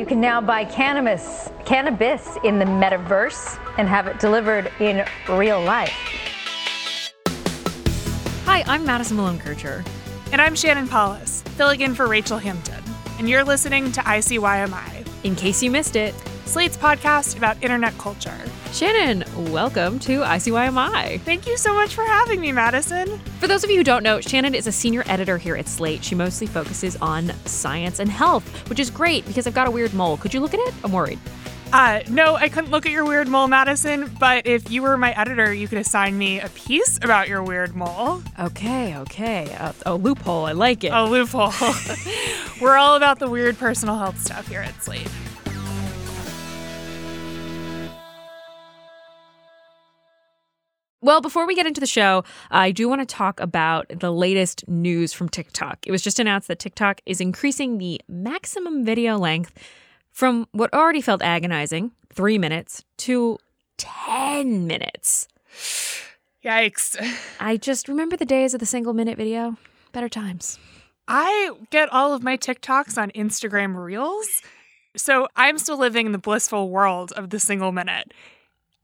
You can now buy cannabis, cannabis in the metaverse and have it delivered in real life. Hi, I'm Madison Malone Kircher. And I'm Shannon Paulus, filling in for Rachel Hampton. And you're listening to ICYMI. In case you missed it, Slate's podcast about internet culture. Shannon, welcome to ICYMI. Thank you so much for having me, Madison. For those of you who don't know, Shannon is a senior editor here at Slate. She mostly focuses on science and health, which is great because I've got a weird mole. Could you look at it? I'm worried. Uh, no, I couldn't look at your weird mole, Madison, but if you were my editor, you could assign me a piece about your weird mole. Okay, okay. Uh, a loophole. I like it. A loophole. We're all about the weird personal health stuff here at Slate. Well, before we get into the show, I do want to talk about the latest news from TikTok. It was just announced that TikTok is increasing the maximum video length from what already felt agonizing, three minutes, to 10 minutes. Yikes. I just remember the days of the single minute video. Better times. I get all of my TikToks on Instagram Reels. So I'm still living in the blissful world of the single minute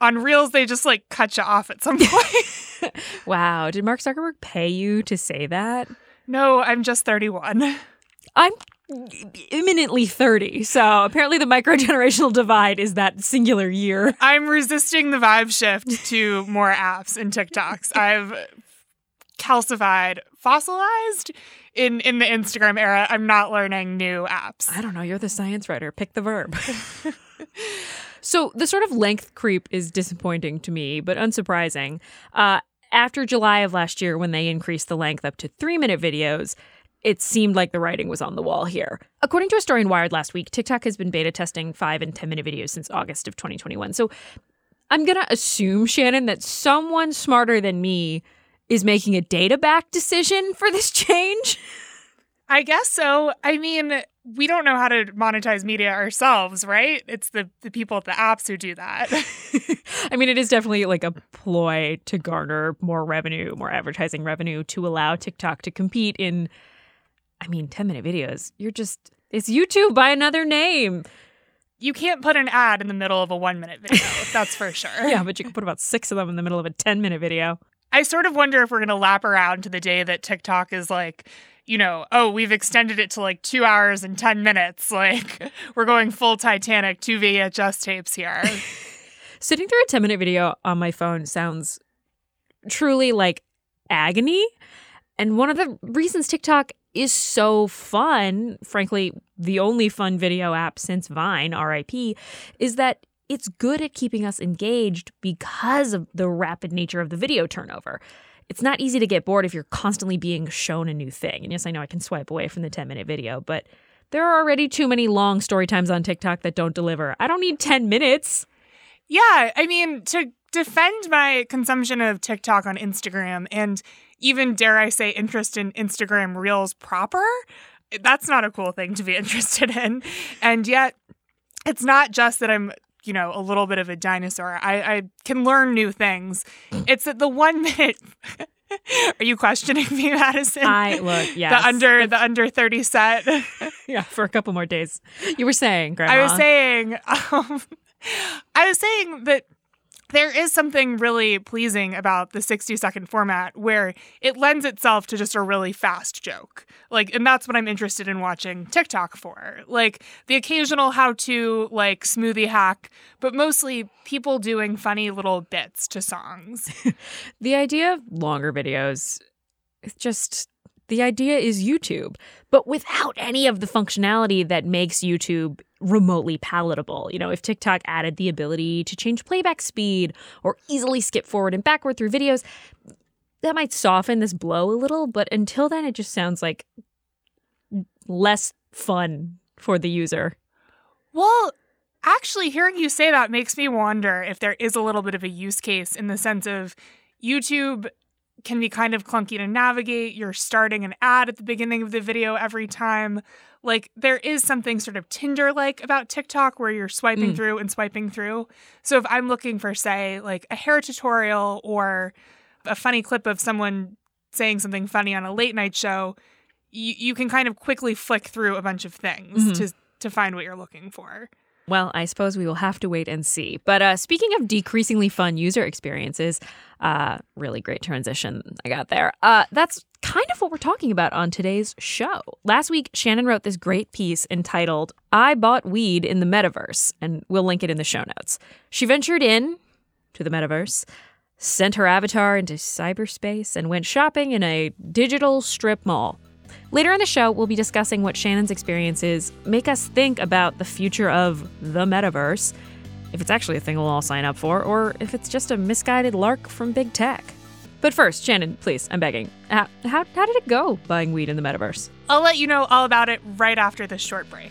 on Reels, they just like cut you off at some point. wow. Did Mark Zuckerberg pay you to say that? No, I'm just 31. I'm imminently 30. So apparently the microgenerational divide is that singular year. I'm resisting the vibe shift to more apps and TikToks. I've calcified, fossilized in in the Instagram era. I'm not learning new apps. I don't know, you're the science writer. Pick the verb. So the sort of length creep is disappointing to me, but unsurprising. Uh, after July of last year, when they increased the length up to three minute videos, it seemed like the writing was on the wall here. According to a story in Wired last week, TikTok has been beta testing five and 10 minute videos since August of 2021. So I'm going to assume, Shannon, that someone smarter than me is making a data back decision for this change. I guess so. I mean, we don't know how to monetize media ourselves, right? It's the, the people at the apps who do that. I mean, it is definitely like a ploy to garner more revenue, more advertising revenue to allow TikTok to compete in, I mean, 10 minute videos. You're just, it's YouTube by another name. You can't put an ad in the middle of a one minute video, that's for sure. yeah, but you can put about six of them in the middle of a 10 minute video. I sort of wonder if we're going to lap around to the day that TikTok is like, you know, oh, we've extended it to like two hours and 10 minutes. Like, we're going full Titanic, two VHS tapes here. Sitting through a 10 minute video on my phone sounds truly like agony. And one of the reasons TikTok is so fun, frankly, the only fun video app since Vine, RIP, is that it's good at keeping us engaged because of the rapid nature of the video turnover it's not easy to get bored if you're constantly being shown a new thing. And yes, I know I can swipe away from the 10 minute video, but there are already too many long story times on TikTok that don't deliver. I don't need 10 minutes. Yeah, I mean, to defend my consumption of TikTok on Instagram and even, dare I say, interest in Instagram Reels proper, that's not a cool thing to be interested in. And yet, it's not just that I'm you know, a little bit of a dinosaur. I, I can learn new things. Mm. It's that the one minute. Are you questioning me, Madison? I look, yes. The under the under thirty set. yeah, for a couple more days. You were saying, Grandma. I was saying, um, I was saying that there is something really pleasing about the 60 second format where it lends itself to just a really fast joke. Like, and that's what I'm interested in watching TikTok for. Like, the occasional how to, like, smoothie hack, but mostly people doing funny little bits to songs. the idea of longer videos, just the idea is YouTube, but without any of the functionality that makes YouTube remotely palatable. You know, if TikTok added the ability to change playback speed or easily skip forward and backward through videos, that might soften this blow a little, but until then, it just sounds like less fun for the user. Well, actually, hearing you say that makes me wonder if there is a little bit of a use case in the sense of YouTube can be kind of clunky to navigate. You're starting an ad at the beginning of the video every time. Like, there is something sort of Tinder like about TikTok where you're swiping Mm. through and swiping through. So, if I'm looking for, say, like a hair tutorial or a funny clip of someone saying something funny on a late night show, you, you can kind of quickly flick through a bunch of things Mhm. to, to find what you're looking for. Well, I suppose we will have to wait and see. But uh, speaking of decreasingly fun user experiences, uh, really great transition I got there. Uh, that's kind of what we're talking about on today's show. Last week, Shannon wrote this great piece entitled I Bought Weed in the Metaverse, and we'll link it in the show notes. She ventured in to the metaverse, sent her avatar into cyberspace, and went shopping in a digital strip mall. Later in the show, we'll be discussing what Shannon's experiences make us think about the future of the metaverse, if it's actually a thing we'll all sign up for, or if it's just a misguided lark from big tech. But first, Shannon, please, I'm begging. How, how, how did it go buying weed in the metaverse? I'll let you know all about it right after this short break.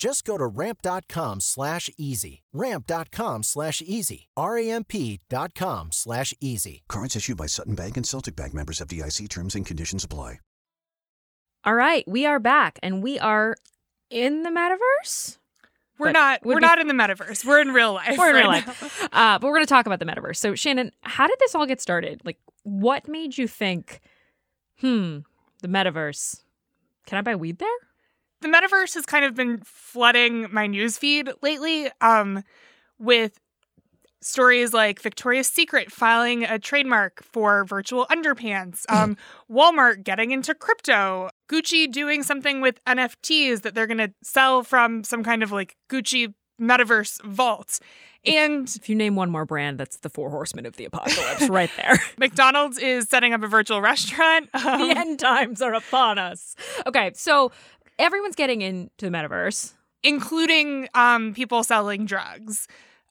Just go to ramp.com slash easy. Ramp.com slash easy. R-A-M-P dot com slash easy. Cards issued by Sutton Bank and Celtic Bank members FDIC terms and conditions apply. All right, we are back, and we are in the metaverse? We're But not we're be- not in the metaverse. We're in real life. We're in real life. Uh, but we're going to talk about the metaverse. So, Shannon, how did this all get started? Like, what made you think, hmm, the metaverse? Can I buy weed there? The metaverse has kind of been flooding my newsfeed lately um, with stories like Victoria's Secret filing a trademark for virtual underpants, um, Walmart getting into crypto, Gucci doing something with NFTs that they're going to sell from some kind of like Gucci metaverse vault. And If you name one more brand, that's the Four Horsemen of the Apocalypse right there. McDonald's is setting up a virtual restaurant. the Um, end times are upon us. Okay, so everyone's getting into the metaverse. including um, people selling drugs.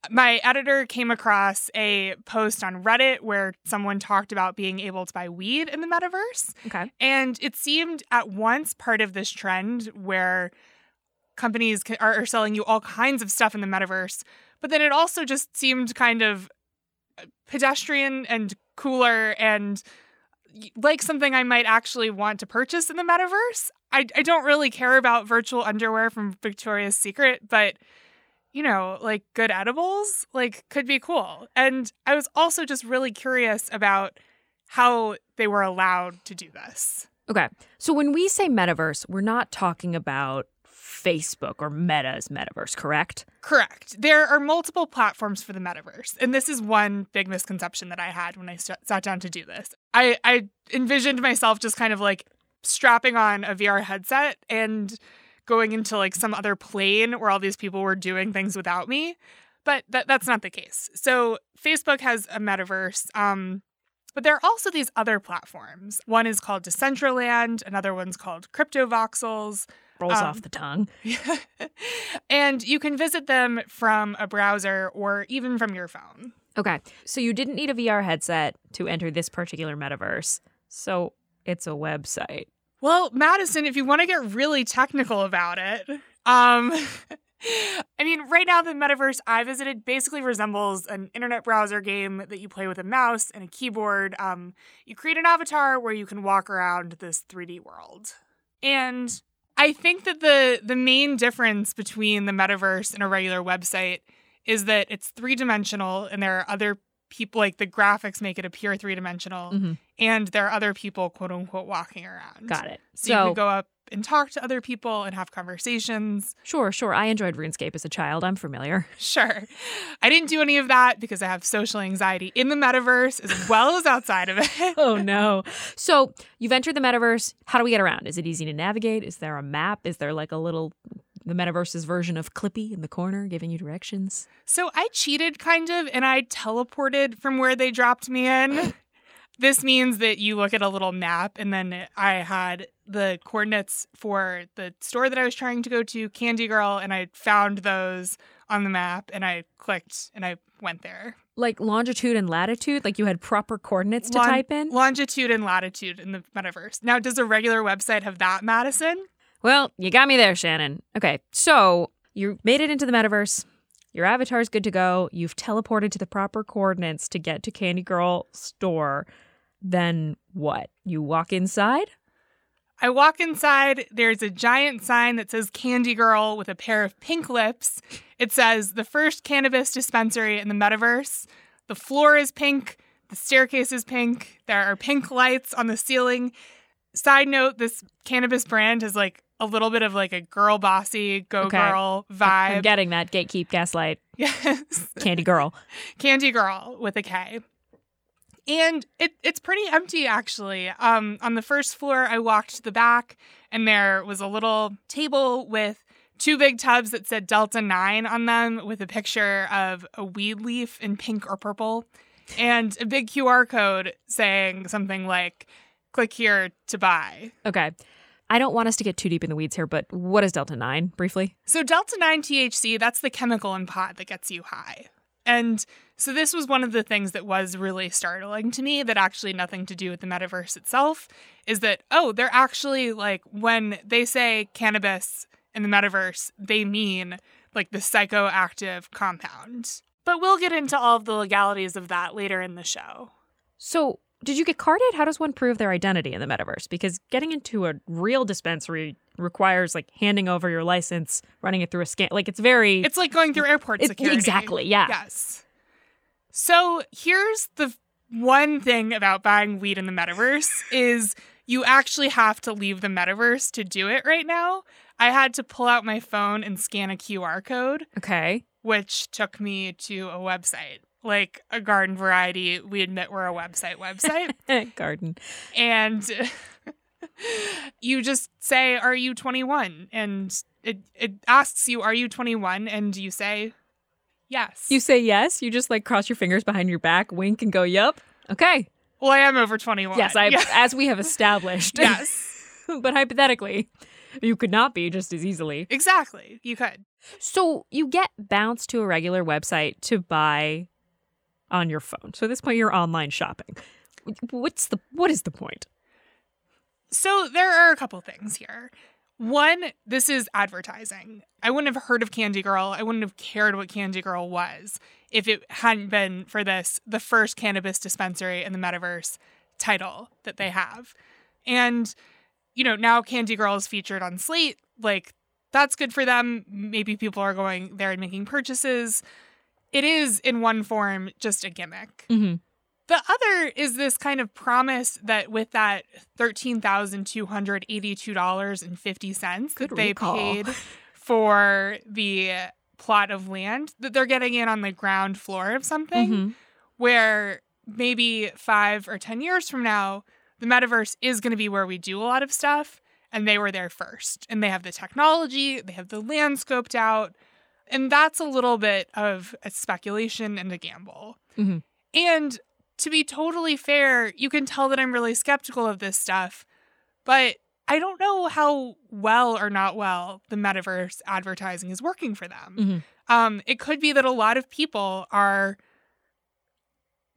My editor came across a post on Reddit where someone talked about being able to buy weed in the metaverse. Okay. And it seemed at once part of this trend where companies are, selling you all kinds of stuff in the metaverse. But then it also just seemed kind of uh, pedestrian and cooler and like something I might actually want to purchase in the metaverse. I, I don't really care about virtual underwear from Victoria's Secret, but you know, like good edibles, like could be cool. And I was also just really curious about how they were allowed to do this. Okay. So when we say metaverse, we're not talking about Facebook or Meta's metaverse, correct? Correct. There are multiple platforms for the metaverse. And this is one big misconception that I had when I st- sat down to do this. I, I envisioned myself just kind of like strapping on a VR headset and going into like some other plane where all these people were doing things without me. But that, that's not the case. So Facebook has a metaverse. Um, but there are also these other platforms. One is called Decentraland, another one's called Crypto Voxels. Rolls Um, off the tongue. and you can visit them from a browser or even from your phone. Okay. So you didn't need a VR headset to enter this particular metaverse. So it's a website. Well, Madison, if you want to get really technical about it, um I mean, right now the metaverse I visited basically resembles an internet browser game that you play with a mouse and a keyboard. Um, you create an avatar where you can walk around this 3D world. And I think that the the main difference between the metaverse and a regular website is that it's three dimensional and there are other people like the graphics make it appear three dimensional Mhm. and there are other people quote unquote walking around. Got it. So, you can go up and talk to other people and have conversations. Sure, sure. I enjoyed RuneScape as a child. I'm familiar. Sure. I didn't do any of that because I have social anxiety in the metaverse as well as outside of it. Oh no. So you've entered the metaverse. How do we get around? Is it easy to navigate? Is there a map? Is there like a little the metaverse's version of Clippy in the corner giving you directions? So I cheated kind of and I teleported from where they dropped me in. this means that you look at a little map and then I had the coordinates for the store that I was trying to go to, Candy Girl, and I found those on the map and I clicked and I went there. Like longitude and latitude, like you had proper coordinates to type in? Longitude and latitude in the metaverse. Now, does a regular website have that, Madison? Well, you got me there, Shannon. Okay, so you made it into the metaverse. Your avatar's good to go. You've teleported to the proper coordinates to get to Candy Girl store. Then what? You walk inside? I walk inside. There's a giant sign that says Candy Girl with a pair of pink lips. It says the first cannabis dispensary in the metaverse. The floor is pink. The staircase is pink. There are pink lights on the ceiling. Side note this cannabis brand has like a little bit of like a girl bossy, go Okay. girl vibe. I'm getting that. Gatekeep, gaslight, yes. Candy Girl. Candy Girl with a K. And it, it's pretty empty actually. Um, on the first floor, I walked to the back, and there was a little table with two big tubs that said Delta 9 on them with a picture of a weed leaf in pink or purple, and a big QR code saying something like, click here to buy. Okay. I don't want us to get too deep in the weeds here, but what is Delta 9 briefly? So Delta 9 THC, that's the chemical in pot that gets you high. And so this was one of the things that was really startling to me that actually nothing to do with the metaverse itself is that oh, they're actually like when they say cannabis in the metaverse, they mean like the psychoactive compound. But we'll get into all of the legalities of that later in the show. So, did you get carded? How does one prove their identity in the metaverse? Because getting into a real dispensary requires like handing over your license, running it through a scan. Like it's very It's like going through airport It- security. exactly, yeah. Yes. So here's the one thing about buying weed in the metaverse is you actually have to leave the metaverse to do it right now. I had to pull out my phone and scan a QR code, okay. which took me to a website. Like a garden variety, we admit we're a website website. Garden. and you just say, Are you 21? And it, it asks you, Are you 21? And you say, Yes. You say yes. You just like cross your fingers behind your back, wink, and go, "Yup." Okay. well, I am over 21. Yes, I Yeah. as we have established. yes. but hypothetically, you could not be just as easily. Exactly. You could. So you get bounced to a regular website to buy on your phone. So at this point, you're online shopping. What's the what is the point? So there are a couple things here. One, this is advertising. I wouldn't have heard of Candy Girl. I wouldn't have cared what Candy Girl was if it hadn't been for this, the first cannabis dispensary in the metaverse title that they have. And, you know, now Candy Girl is featured on Slate. Like, that's good for them. Maybe people are going there and making purchases. It is, in one form, just a gimmick. Mm-hmm. The other is this kind of promise that with that thirteen thousand two hundred eighty-two dollars and fifty cents that they recall. paid for the plot of land, that they're getting in on the ground floor of something Mhm. where maybe five or ten years from now, the metaverse is going to be where we do a lot of stuff, and they were there first, and they have the technology, they have the land scoped out, and that's a little bit of a speculation and a gamble. Mhm. And to be totally fair, you can tell that I'm really skeptical of this stuff, but I don't know how well or not well the metaverse advertising is working for them. Mhm. Um, it could be that a lot of people are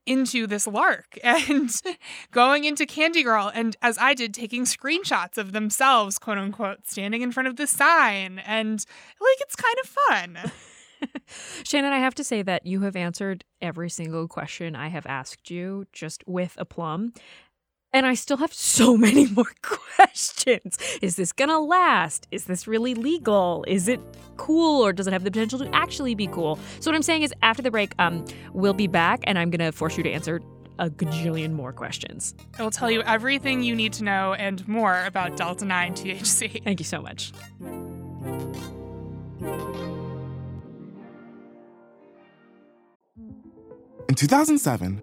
into this lark and going into Candy Girl, and as I did, taking screenshots of themselves, quote unquote, standing in front of the sign, and like it's kind of fun. Shannon, I have to say that you have answered every single question I have asked you just with aplomb. And I still have so many more questions. Is this gonna last? Is this really legal? Is it cool or does it have the potential to actually be cool? So what I'm saying is after the break, um, we'll be back and I'm gonna force you to answer a gajillion more questions. I will tell you everything you need to know and more about Delta 9 THC. Thank you so much. In 2007,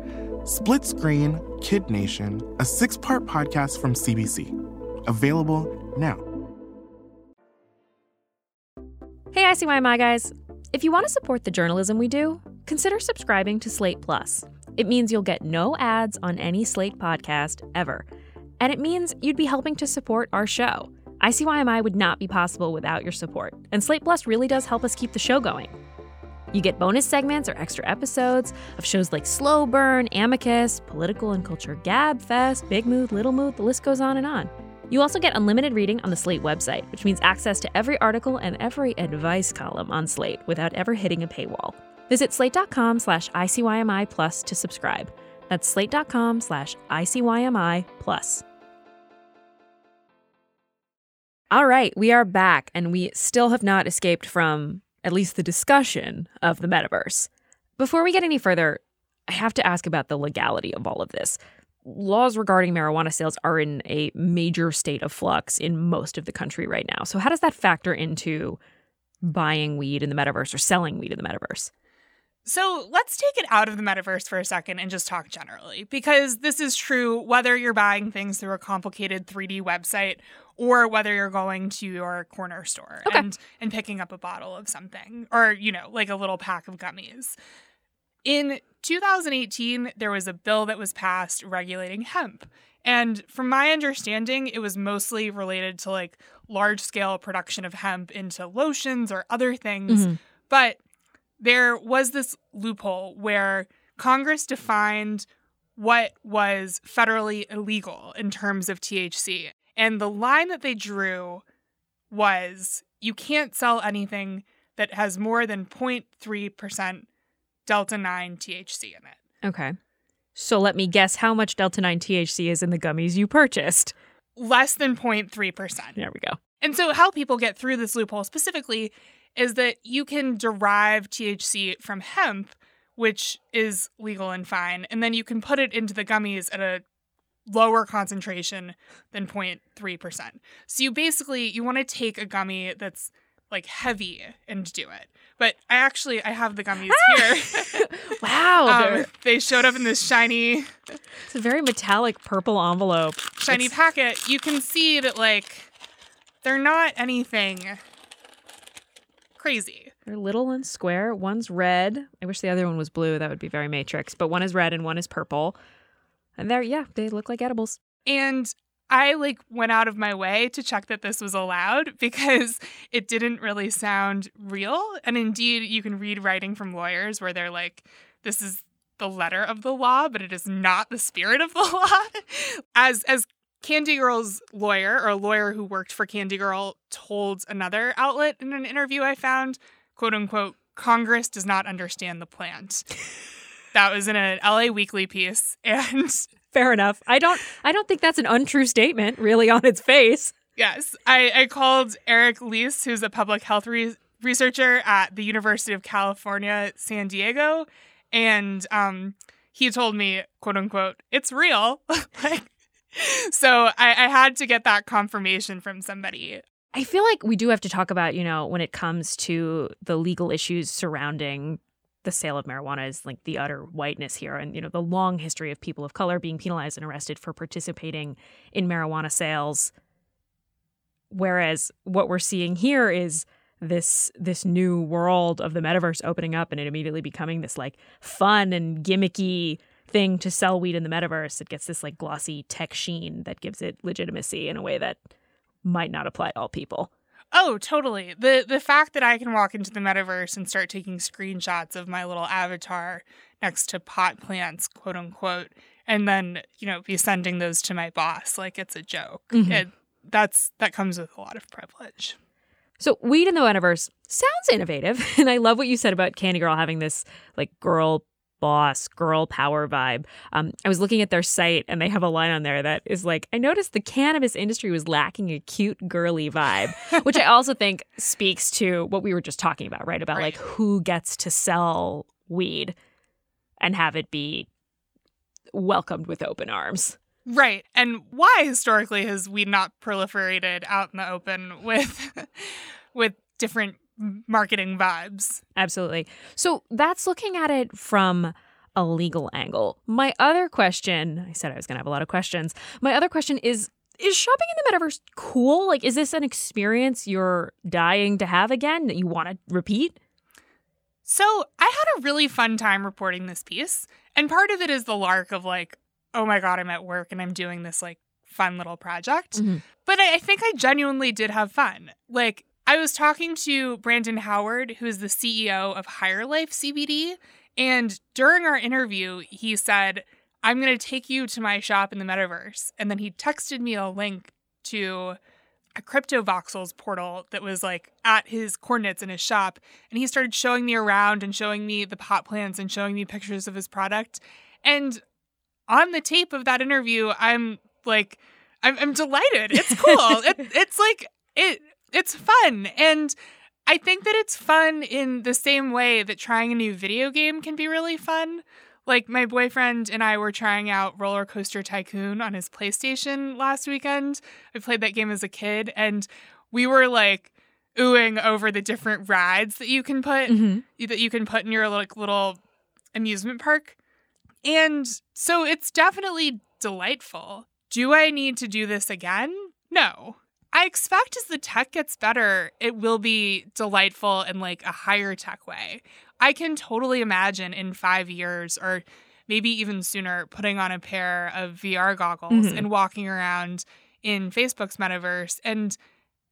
Split Screen Kid Nation, a six part podcast from CBC. Available now. Hey, ICYMI guys. If you want to support the journalism we do, consider subscribing to Slate Plus. It means you'll get no ads on any Slate podcast ever. And it means you'd be helping to support our show. ICYMI would not be possible without your support, and Slate Plus really does help us keep the show going. You get bonus segments or extra episodes of shows like Slow Burn, Amicus, Political and Culture Gab Fest, Big Mood, Little Mood, the list goes on and on. You also get unlimited reading on the Slate website, which means access to every article and every advice column on Slate without ever hitting a paywall. Visit slate.com slash ICYMI plus to subscribe. That's slate.com slash ICYMI plus. All right, we are back, and we still have not escaped from at least the discussion of the metaverse. Before we get any further, I have to ask about the legality of all of this. Laws regarding marijuana sales are in a major state of flux in most of the country right now. So, how does that factor into buying weed in the metaverse or selling weed in the metaverse? So let's take it out of the metaverse for a second and just talk generally, because this is true whether you're buying things through a complicated 3D website or whether you're going to your corner store Okay. and, and picking up a bottle of something or, you know, like a little pack of gummies. In 2018, there was a bill that was passed regulating hemp. And from my understanding, it was mostly related to like large scale production of hemp into lotions or other things. Mhm. But there was this loophole where Congress defined what was federally illegal in terms of THC. And the line that they drew was you can't sell anything that has more than 0.3% Delta 9 THC in it. Okay. So, let me guess how much Delta 9 THC is in the gummies you purchased. Less than 0.3%. There we go. And so, how people get through this loophole specifically is that you can derive THC from hemp, which is legal and fine, and then you can put it into the gummies at a lower concentration than 0.3%. So you basically you want to take a gummy that's like heavy and do it. But I actually I have the gummies here. Wow. Um, they showed up in this shiny it's a very metallic purple envelope. shiny It's- packet. You can see that like they're not anything crazy. They're little and square. One's red. I wish the other one was blue. That would be very Matrix. But one is red and one is purple. And they're, yeah, they look like edibles. And I like went out of my way to check that this was allowed because it didn't really sound real. And indeed, you can read writing from lawyers where they're like, this is the letter of the law, but it is not the spirit of the law. As as Candy Girl's lawyer, or a lawyer who worked for Candy Girl, told another outlet in an interview I found, quote unquote, Congress does not understand the plant. that was in an LA Weekly piece. And Fair enough. I don't I don't think that's an untrue statement, really, on its face. Yes, I, I called Eric Leas, who's a public health re- researcher at the University of California, San Diego, and um, he told me, "quote unquote," it's real. like, so I, I had to get that confirmation from somebody. I feel like we do have to talk about, you know, when it comes to the legal issues surrounding the sale of marijuana is like the utter whiteness here and you know the long history of people of color being penalized and arrested for participating in marijuana sales whereas what we're seeing here is this this new world of the metaverse opening up and it immediately becoming this like fun and gimmicky thing to sell weed in the metaverse it gets this like glossy tech sheen that gives it legitimacy in a way that might not apply to all people Oh, totally. The the fact that I can walk into the metaverse and start taking screenshots of my little avatar next to pot plants, quote unquote, and then, you know, be sending those to my boss like it's a joke. Mhm. It that's that comes with a lot of privilege. So weed in the metaverse sounds innovative, and I love what you said about Candy Girl having this like girl boss, girl power vibe. Um, I was looking at their site, and they have a line on there that is like, "I noticed the cannabis industry was lacking a cute, girly vibe," which I also think speaks to what we were just talking about, right? About like who gets to sell weed and have it be welcomed with open arms. Right. And why historically has weed not proliferated out in the open with with different marketing vibes? Absolutely. So that's looking at it from a legal angle. My other question, I said I was going to have a lot of questions. My other question is is shopping in the metaverse cool? Like is this an experience you're dying to have again that you want to repeat? So I had a really fun time reporting this piece. And part of it is the lark of like, oh my God, I'm at work and I'm doing this like fun little project. Mm-hmm. But I, I think I genuinely did have fun. Like, I was talking to Brandon Howard, who is the CEO of Higher Life CBD. And during our interview, he said, I'm going to take you to my shop in the metaverse. And then he texted me a link to a crypto voxels portal that was like at his coordinates in his shop and he started showing me around and showing me the pot plants and showing me pictures of his product and on the tape of that interview i'm like i'm, I'm delighted it's cool it, it's like it it's fun and i think that it's fun in the same way that trying a new video game can be really fun like my boyfriend and I were trying out Roller Coaster Tycoon on his PlayStation last weekend. I played that game as a kid and we were like oohing over the different rides that you can put mm-hmm. that you can put in your like little amusement park. And so it's definitely delightful. Do I need to do this again? No. I expect as the tech gets better, it will be delightful in like a higher tech way. I can totally imagine in five years or maybe even sooner putting on a pair of VR goggles Mhm. and walking around in Facebook's metaverse and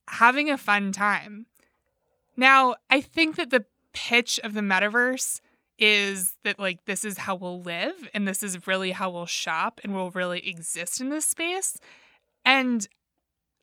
having a fun time. Now, I think that the pitch of the metaverse is that like this is how we'll live and this is really how we'll shop and we'll really exist in this space. And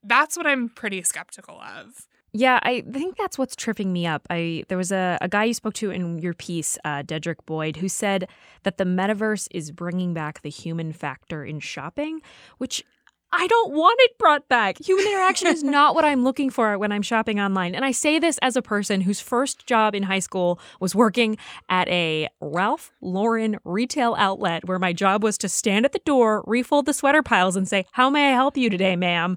that's what I'm pretty skeptical of. Yeah, I think that's what's tripping me up. I there was a, a guy you spoke to in your piece, uh, Dedrick Boyd, who said that the metaverse is bringing back the human factor in shopping, which I don't want it brought back. Human interaction is not what I'm looking for when I'm shopping online. And I say this as a person whose first job in high school was working at a Ralph Lauren retail outlet where my job was to stand at the door, refold the sweater piles, and say, How may I help you today, ma'am?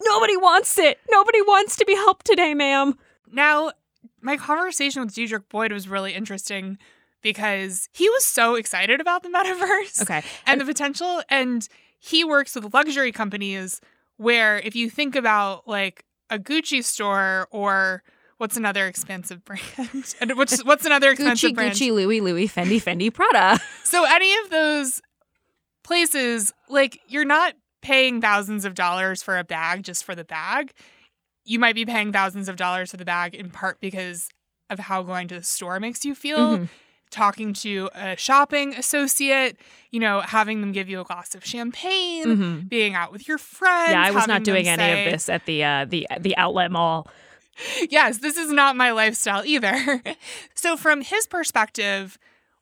Nobody wants it. Nobody wants to be helped today, ma'am. Now, my conversation with Dedrick Boyd was really interesting because he was so excited about the metaverse Okay. and the potential. And he works with luxury companies where if you think about like a Gucci store or what's another expensive brand? and what's what's another expensive Gucci, brand? Gucci, Louis, Louis, Fendi, Fendi, Prada. So any of those places, like you're not paying thousands of dollars for a bag just for the bag. You might be paying thousands of dollars for the bag in part because of how going to the store makes you feel. Mhm. Talking to a shopping associate, you know, having them give you a glass of champagne, Mhm. being out with your friends. yeah, I was not doing any say- of this at the uh, the the outlet mall. yes, this is not my lifestyle either. so, from his perspective,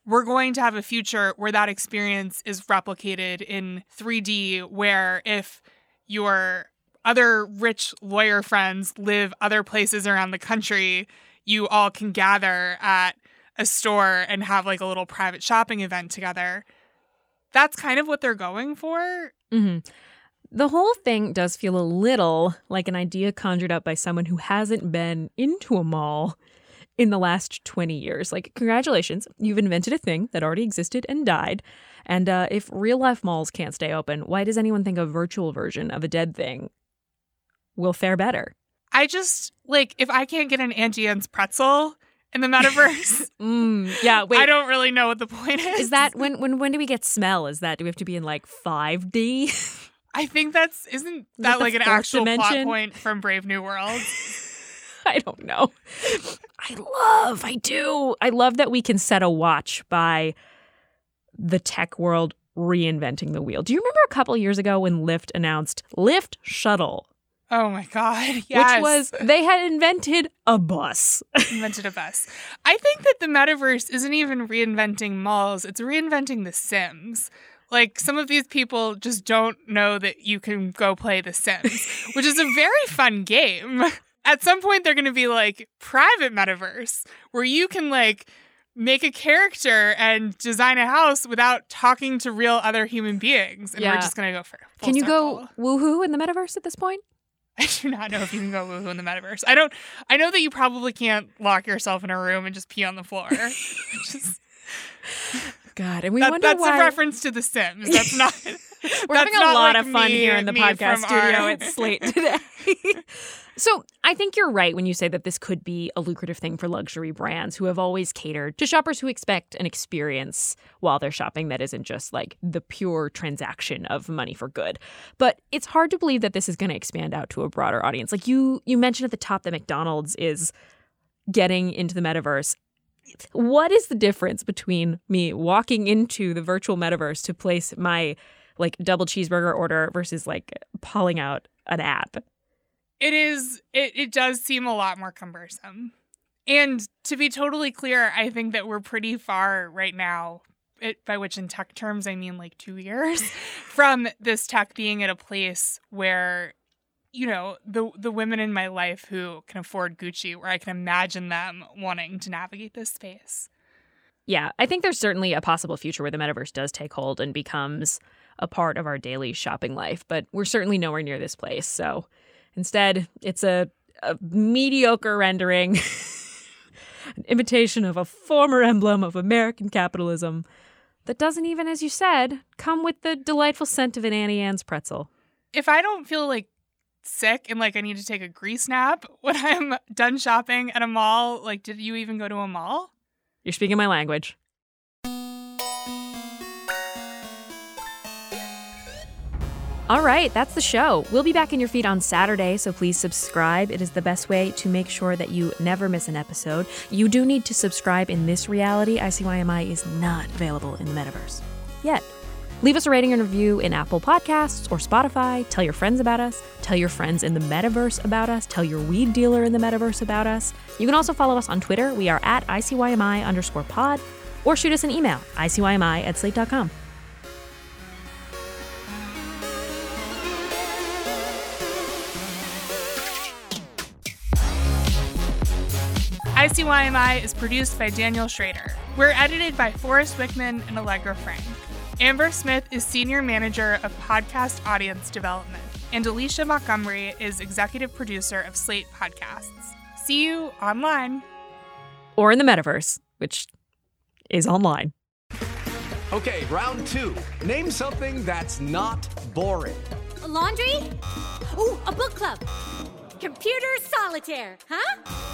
we're going to have a future where that experience is replicated in 3D, where if your other rich lawyer friends live other places around the country, you all can gather at a store and have like a little private shopping event together. That's kind of what they're going for. hmm The whole thing does feel a little like an idea conjured up by someone who hasn't been into a mall in the last 20 years. Like, congratulations, you've invented a thing that already existed and died. And uh, if real life malls can't stay open, why does anyone think a virtual version of a dead thing will fare better? I just like if I can't get an Auntie Anne's pretzel in the metaverse, Mm, yeah, wait. I don't really know what the point is. Is that when when when do we get smell? Is that do we have to be in like 5D? I think that's isn't that that like an actual plot point from Brave New World? I don't know. I love, I do. I love that we can set a watch by the tech world reinventing the wheel. Do you remember a couple years ago when Lyft announced Lyft Shuttle, Oh my god! Yes. which was they had invented a bus. invented a bus. I think that the metaverse isn't even reinventing malls; it's reinventing The Sims. Like some of these people just don't know that you can go play The Sims, which is a very fun game. At some point, they're going to be like private metaverse where you can like make a character and design a house without talking to real other human beings, and Yeah. we're just going to go for. Can you go woohoo in the metaverse at this point? I do not know if you can go woohoo in the metaverse. I don't. I know that you probably can't lock yourself in a room and just pee on the floor. Just, God, and we that- wonder that's why a reference to The Sims. That's not. We're that's having a lot like of fun me- here in the podcast studio our- at Slate today. so I think you're right when you say that this could be a lucrative thing for luxury brands who have always catered to shoppers who expect an experience while they're shopping that isn't just like the pure transaction of money for good. But it's hard to believe that this is going to expand out to a broader audience. Like you you mentioned at the top that McDonald's is getting into the metaverse. What is the difference between me walking into the virtual metaverse to place my like double cheeseburger order versus like pulling out an app? It is. It it does seem a lot more cumbersome. And to be totally clear, I think that we're pretty far right now. It, by which in tech terms I mean like two years from this tech being at a place where you know the the women in my life who can afford Gucci, where I can imagine them wanting to navigate this space. Yeah, I think there's certainly a possible future where the metaverse does take hold and becomes a part of our daily shopping life, but we're certainly nowhere near this place. So instead, it's a, a mediocre rendering, an imitation of a former emblem of American capitalism that doesn't even, as you said, come with the delightful scent of an Auntie Anne's pretzel. If I don't feel like sick and like I need to take a grease nap when I'm done shopping at a mall, like did you even go to a mall? You're speaking my language. All right, that's the show. We'll be back in your feed on Saturday, so please subscribe. It is the best way to make sure that you never miss an episode. You do need to subscribe in this reality. ICYMI is not available in the metaverse yet. Leave us a rating and review in Apple Podcasts or Spotify. Tell your friends about us. Tell your friends in the metaverse about us. Tell your weed dealer in the metaverse about us. You can also follow us on Twitter. We are at ICYMI underscore pod or shoot us an email, ICYMI at slate.com. ICYMI is produced by Daniel Schroeder. We're edited by Forrest Wickman and Allegra Frank. Amber Smith is Senior Manager of Podcast Audience Development, and Alicia Montgomery is Executive Producer of Slate Podcasts. See you online. Or in the metaverse, which is online. Okay, round two. Name something that's not boring. A laundry? Ooh, a book club. Computer solitaire, huh?